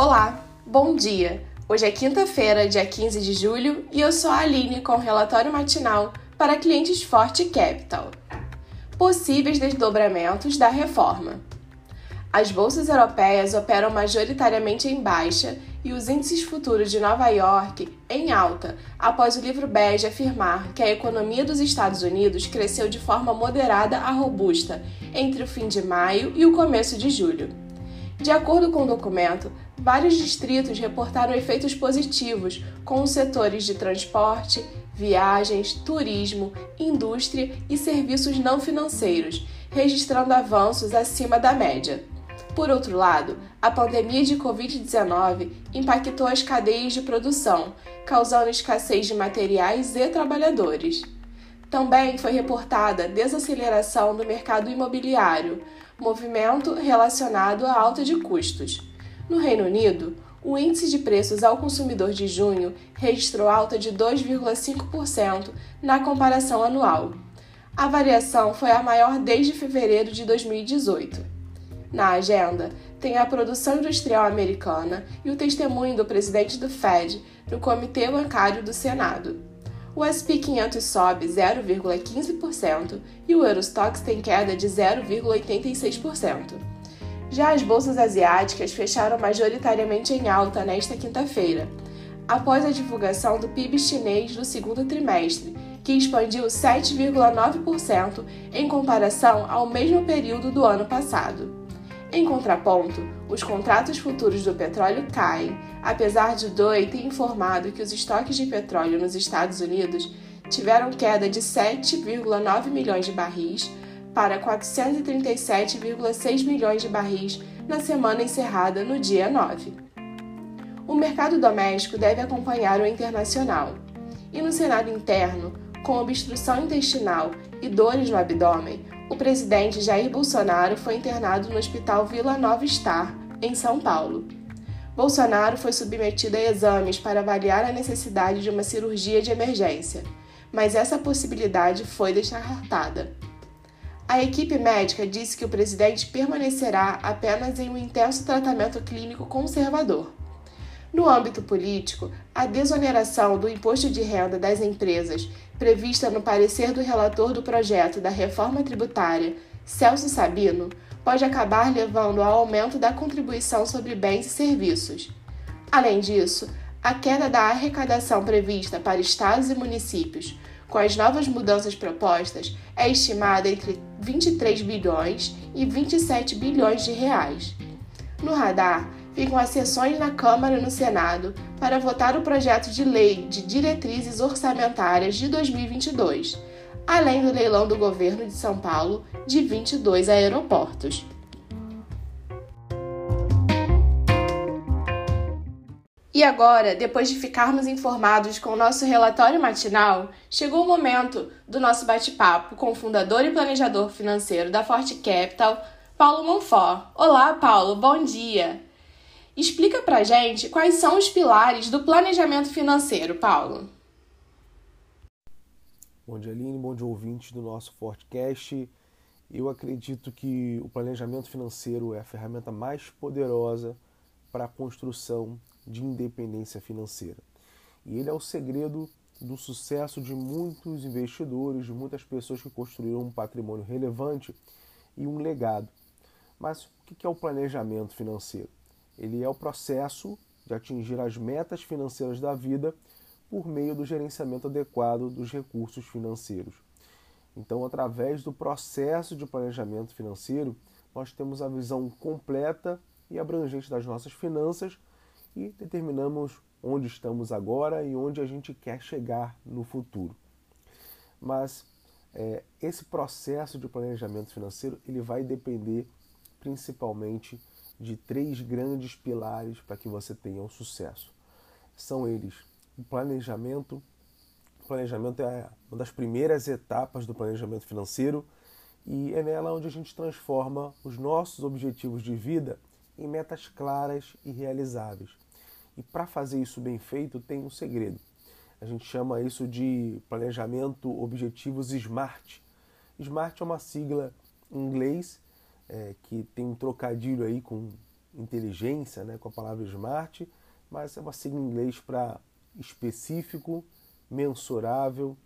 Olá, bom dia! Hoje é quinta-feira, dia 15 de julho, e eu sou a Aline com o relatório matinal para clientes Forte Capital. Possíveis desdobramentos da reforma. As bolsas europeias operam majoritariamente em baixa e os índices futuros de Nova York em alta, após o livro bege afirmar que a economia dos Estados Unidos cresceu de forma moderada a robusta entre o fim de maio e o começo de julho. De acordo com o documento, vários distritos reportaram efeitos positivos com os setores de transporte, viagens, turismo, indústria e serviços não financeiros, registrando avanços acima da média. Por outro lado, a pandemia de Covid-19 impactou as cadeias de produção, causando escassez de materiais e trabalhadores. Também foi reportada desaceleração do mercado imobiliário, movimento relacionado à alta de custos. No Reino Unido, o índice de preços ao consumidor de junho registrou alta de 2,5% na comparação anual. A variação foi a maior desde fevereiro de 2018. Na agenda, tem a produção industrial americana e o testemunho do presidente do Fed no Comitê Bancário do Senado. O SP 500 sobe 0,15% e o Eurostox tem queda de 0,86%. Já as bolsas asiáticas fecharam majoritariamente em alta nesta quinta-feira, após a divulgação do PIB chinês no segundo trimestre, que expandiu 7,9% em comparação ao mesmo período do ano passado. Em contraponto, os contratos futuros do petróleo caem, apesar de DOE ter informado que os estoques de petróleo nos Estados Unidos tiveram queda de 7,9 milhões de barris para 437,6 milhões de barris na semana encerrada no dia 9. O mercado doméstico deve acompanhar o internacional. E no cenário interno, com obstrução intestinal e dores no abdômen, o presidente Jair Bolsonaro foi internado no Hospital Vila Nova Star, em São Paulo. Bolsonaro foi submetido a exames para avaliar a necessidade de uma cirurgia de emergência, mas essa possibilidade foi descartada. A equipe médica disse que o presidente permanecerá apenas em um intenso tratamento clínico conservador. No âmbito político, a desoneração do imposto de renda das empresas, prevista no parecer do relator do projeto da reforma tributária, Celso Sabino, pode acabar levando ao aumento da contribuição sobre bens e serviços. Além disso, a queda da arrecadação prevista para estados e municípios, com as novas mudanças propostas, é estimada entre 23 bilhões e 27 bilhões de reais. No radar, ficam as sessões na Câmara e no Senado para votar o projeto de lei de diretrizes orçamentárias de 2022, além do leilão do governo de São Paulo de 22 aeroportos. E agora, depois de ficarmos informados com o nosso relatório matinal, chegou o momento do nosso bate-papo com o fundador e planejador financeiro da Forte Capital, Paulo Monfort. Olá, Paulo, bom dia! Explica pra gente quais são os pilares do planejamento financeiro, Paulo. Bom dia, Aline, bom dia, ouvintes do nosso Fortcast. Eu acredito que o planejamento financeiro é a ferramenta mais poderosa para a construção de independência financeira. E ele é o segredo do sucesso de muitos investidores, de muitas pessoas que construíram um patrimônio relevante e um legado. Mas o que é o planejamento financeiro? Ele é o processo de atingir as metas financeiras da vida por meio do gerenciamento adequado dos recursos financeiros. Então, através do processo de planejamento financeiro, nós temos a visão completa e abrangente das nossas finanças e determinamos onde estamos agora e onde a gente quer chegar no futuro. Mas é, esse processo de planejamento financeiro ele vai depender principalmente de três grandes pilares para que você tenha um sucesso. São eles o planejamento. O planejamento é uma das primeiras etapas do planejamento financeiro e é nela onde a gente transforma os nossos objetivos de vida em metas claras e realizáveis. E para fazer isso bem feito, tem um segredo. A gente chama isso de planejamento objetivos SMART. SMART é uma sigla em inglês é, que tem um trocadilho aí com inteligência, né, com a palavra smart, mas é uma sigla em inglês para específico, mensurável,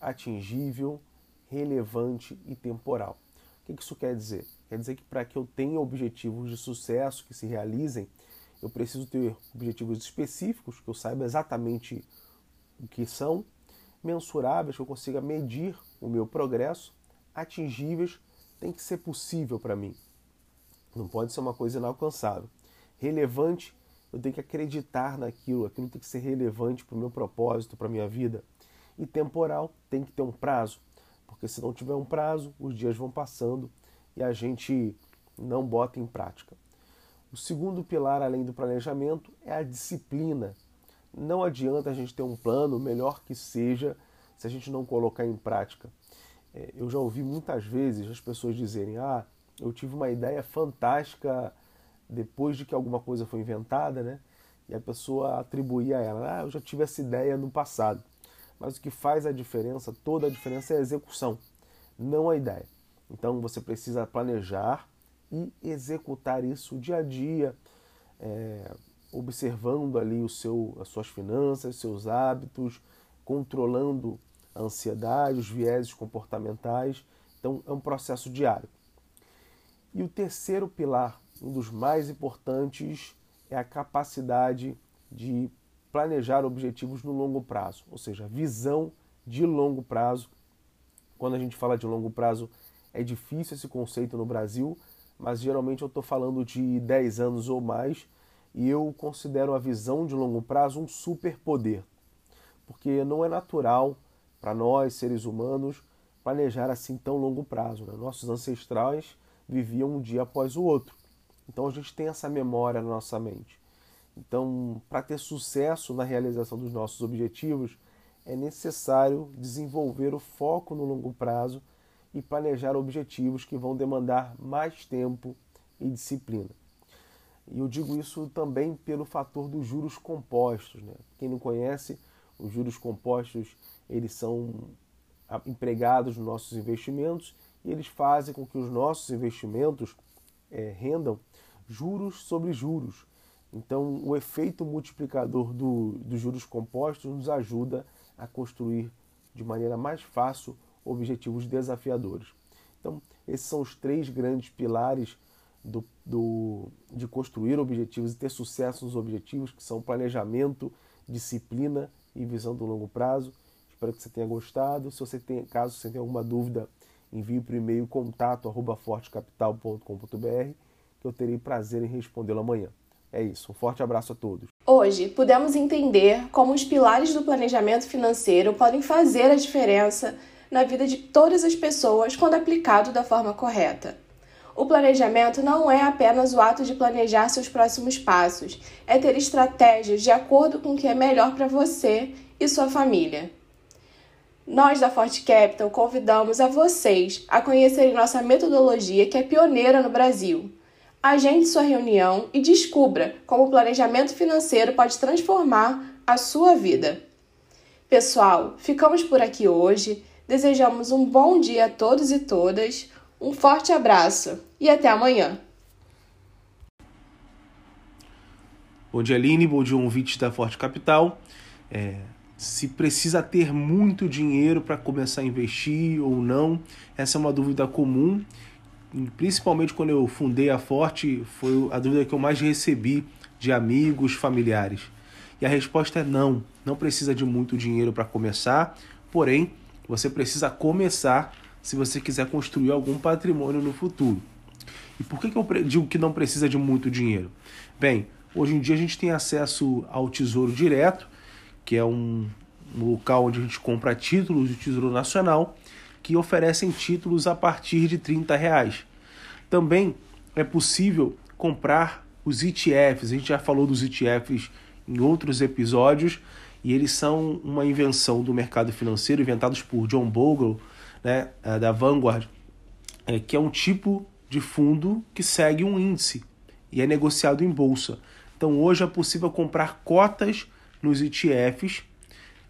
atingível, relevante e temporal. O que isso quer dizer? Quer dizer que para que eu tenha objetivos de sucesso que se realizem, eu preciso ter objetivos específicos, que eu saiba exatamente o que são, mensuráveis, que eu consiga medir o meu progresso, atingíveis, tem que ser possível para mim. Não pode ser uma coisa inalcançável. Relevante, eu tenho que acreditar naquilo, aquilo tem que ser relevante para o meu propósito, para a minha vida. E temporal, tem que ter um prazo, porque se não tiver um prazo, os dias vão passando e a gente não bota em prática. O segundo pilar, além do planejamento, é a disciplina. Não adianta a gente ter um plano, melhor que seja, se a gente não colocar em prática. É, eu já ouvi muitas vezes as pessoas dizerem: Ah, eu tive uma ideia fantástica depois de que alguma coisa foi inventada, né? E a pessoa atribuía a ela: Ah, eu já tive essa ideia no passado. Mas o que faz a diferença, toda a diferença é a execução, não a ideia. Então você precisa planejar e executar isso dia a dia, é, observando ali o seu, as suas finanças, seus hábitos, controlando a ansiedade, os vieses comportamentais. Então é um processo diário. E o terceiro pilar, um dos mais importantes, é a capacidade de planejar objetivos no longo prazo, ou seja, visão de longo prazo. Quando a gente fala de longo prazo, é difícil esse conceito no Brasil, mas geralmente eu estou falando de 10 anos ou mais, e eu considero a visão de longo prazo um superpoder, porque não é natural para nós, seres humanos, planejar assim tão longo prazo. Né? Nossos ancestrais viviam um dia após o outro. Então a gente tem essa memória na nossa mente. Então, para ter sucesso na realização dos nossos objetivos, é necessário desenvolver o foco no longo prazo e planejar objetivos que vão demandar mais tempo e disciplina. E eu digo isso também pelo fator dos juros compostos. Né? Quem não conhece, os juros compostos eles são empregados nos nossos investimentos e eles fazem com que os nossos investimentos é, rendam juros sobre juros. Então, o efeito multiplicador do, dos juros compostos nos ajuda a construir de maneira mais fácil objetivos desafiadores. Então, esses são os três grandes pilares do, do, de construir objetivos e ter sucesso nos objetivos, que são planejamento, disciplina e visão do longo prazo. Espero que você tenha gostado. Se você tem, caso você tenha alguma dúvida, envie o e-mail contato@fortecapital.com.br que eu terei prazer em respondê-lo amanhã. É isso. Um forte abraço a todos. Hoje, pudemos entender como os pilares do planejamento financeiro podem fazer a diferença na vida de todas as pessoas quando aplicado da forma correta. O planejamento não é apenas o ato de planejar seus próximos passos, é ter estratégias de acordo com o que é melhor para você e sua família. Nós da Forte Capital convidamos a vocês a conhecerem nossa metodologia que é pioneira no Brasil. Agende sua reunião e descubra como o planejamento financeiro pode transformar a sua vida. Pessoal, ficamos por aqui hoje. Desejamos um bom dia a todos e todas, um forte abraço e até amanhã. Bom dia, Aline. Bom dia, ouvinte da Forte Capital. É, se precisa ter muito dinheiro para começar a investir ou não, essa é uma dúvida comum. Principalmente quando eu fundei a Forte, foi a dúvida que eu mais recebi de amigos, familiares. E a resposta é não. Não precisa de muito dinheiro para começar, porém você precisa começar se você quiser construir algum patrimônio no futuro. E por que, que eu digo que não precisa de muito dinheiro? Bem, hoje em dia a gente tem acesso ao Tesouro Direto, que é um, um local onde a gente compra títulos do Tesouro Nacional que oferecem títulos a partir de 30 reais. Também é possível comprar os ETFs. A gente já falou dos ETFs em outros episódios e eles são uma invenção do mercado financeiro, inventados por John Bogle, né, é, da Vanguard, é, que é um tipo de fundo que segue um índice e é negociado em bolsa. Então hoje é possível comprar cotas nos ETFs.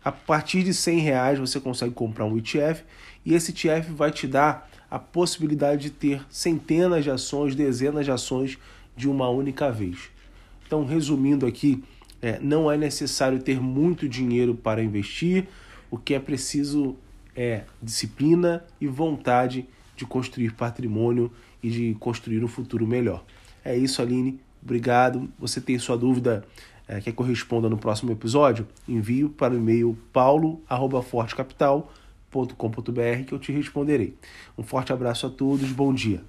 A partir de 100 reais você consegue comprar um ETF e esse ETF vai te dar a possibilidade de ter centenas de ações, dezenas de ações de uma única vez. Então, resumindo aqui, é, não é necessário ter muito dinheiro para investir, o que é preciso é disciplina e vontade de construir patrimônio e de construir um futuro melhor. É isso, Aline. Obrigado. Você tem sua dúvida é, quer que eu responda no próximo episódio? Envio para o e-mail paulo.fortecapital.com.br que eu te responderei. Um forte abraço a todos, bom dia.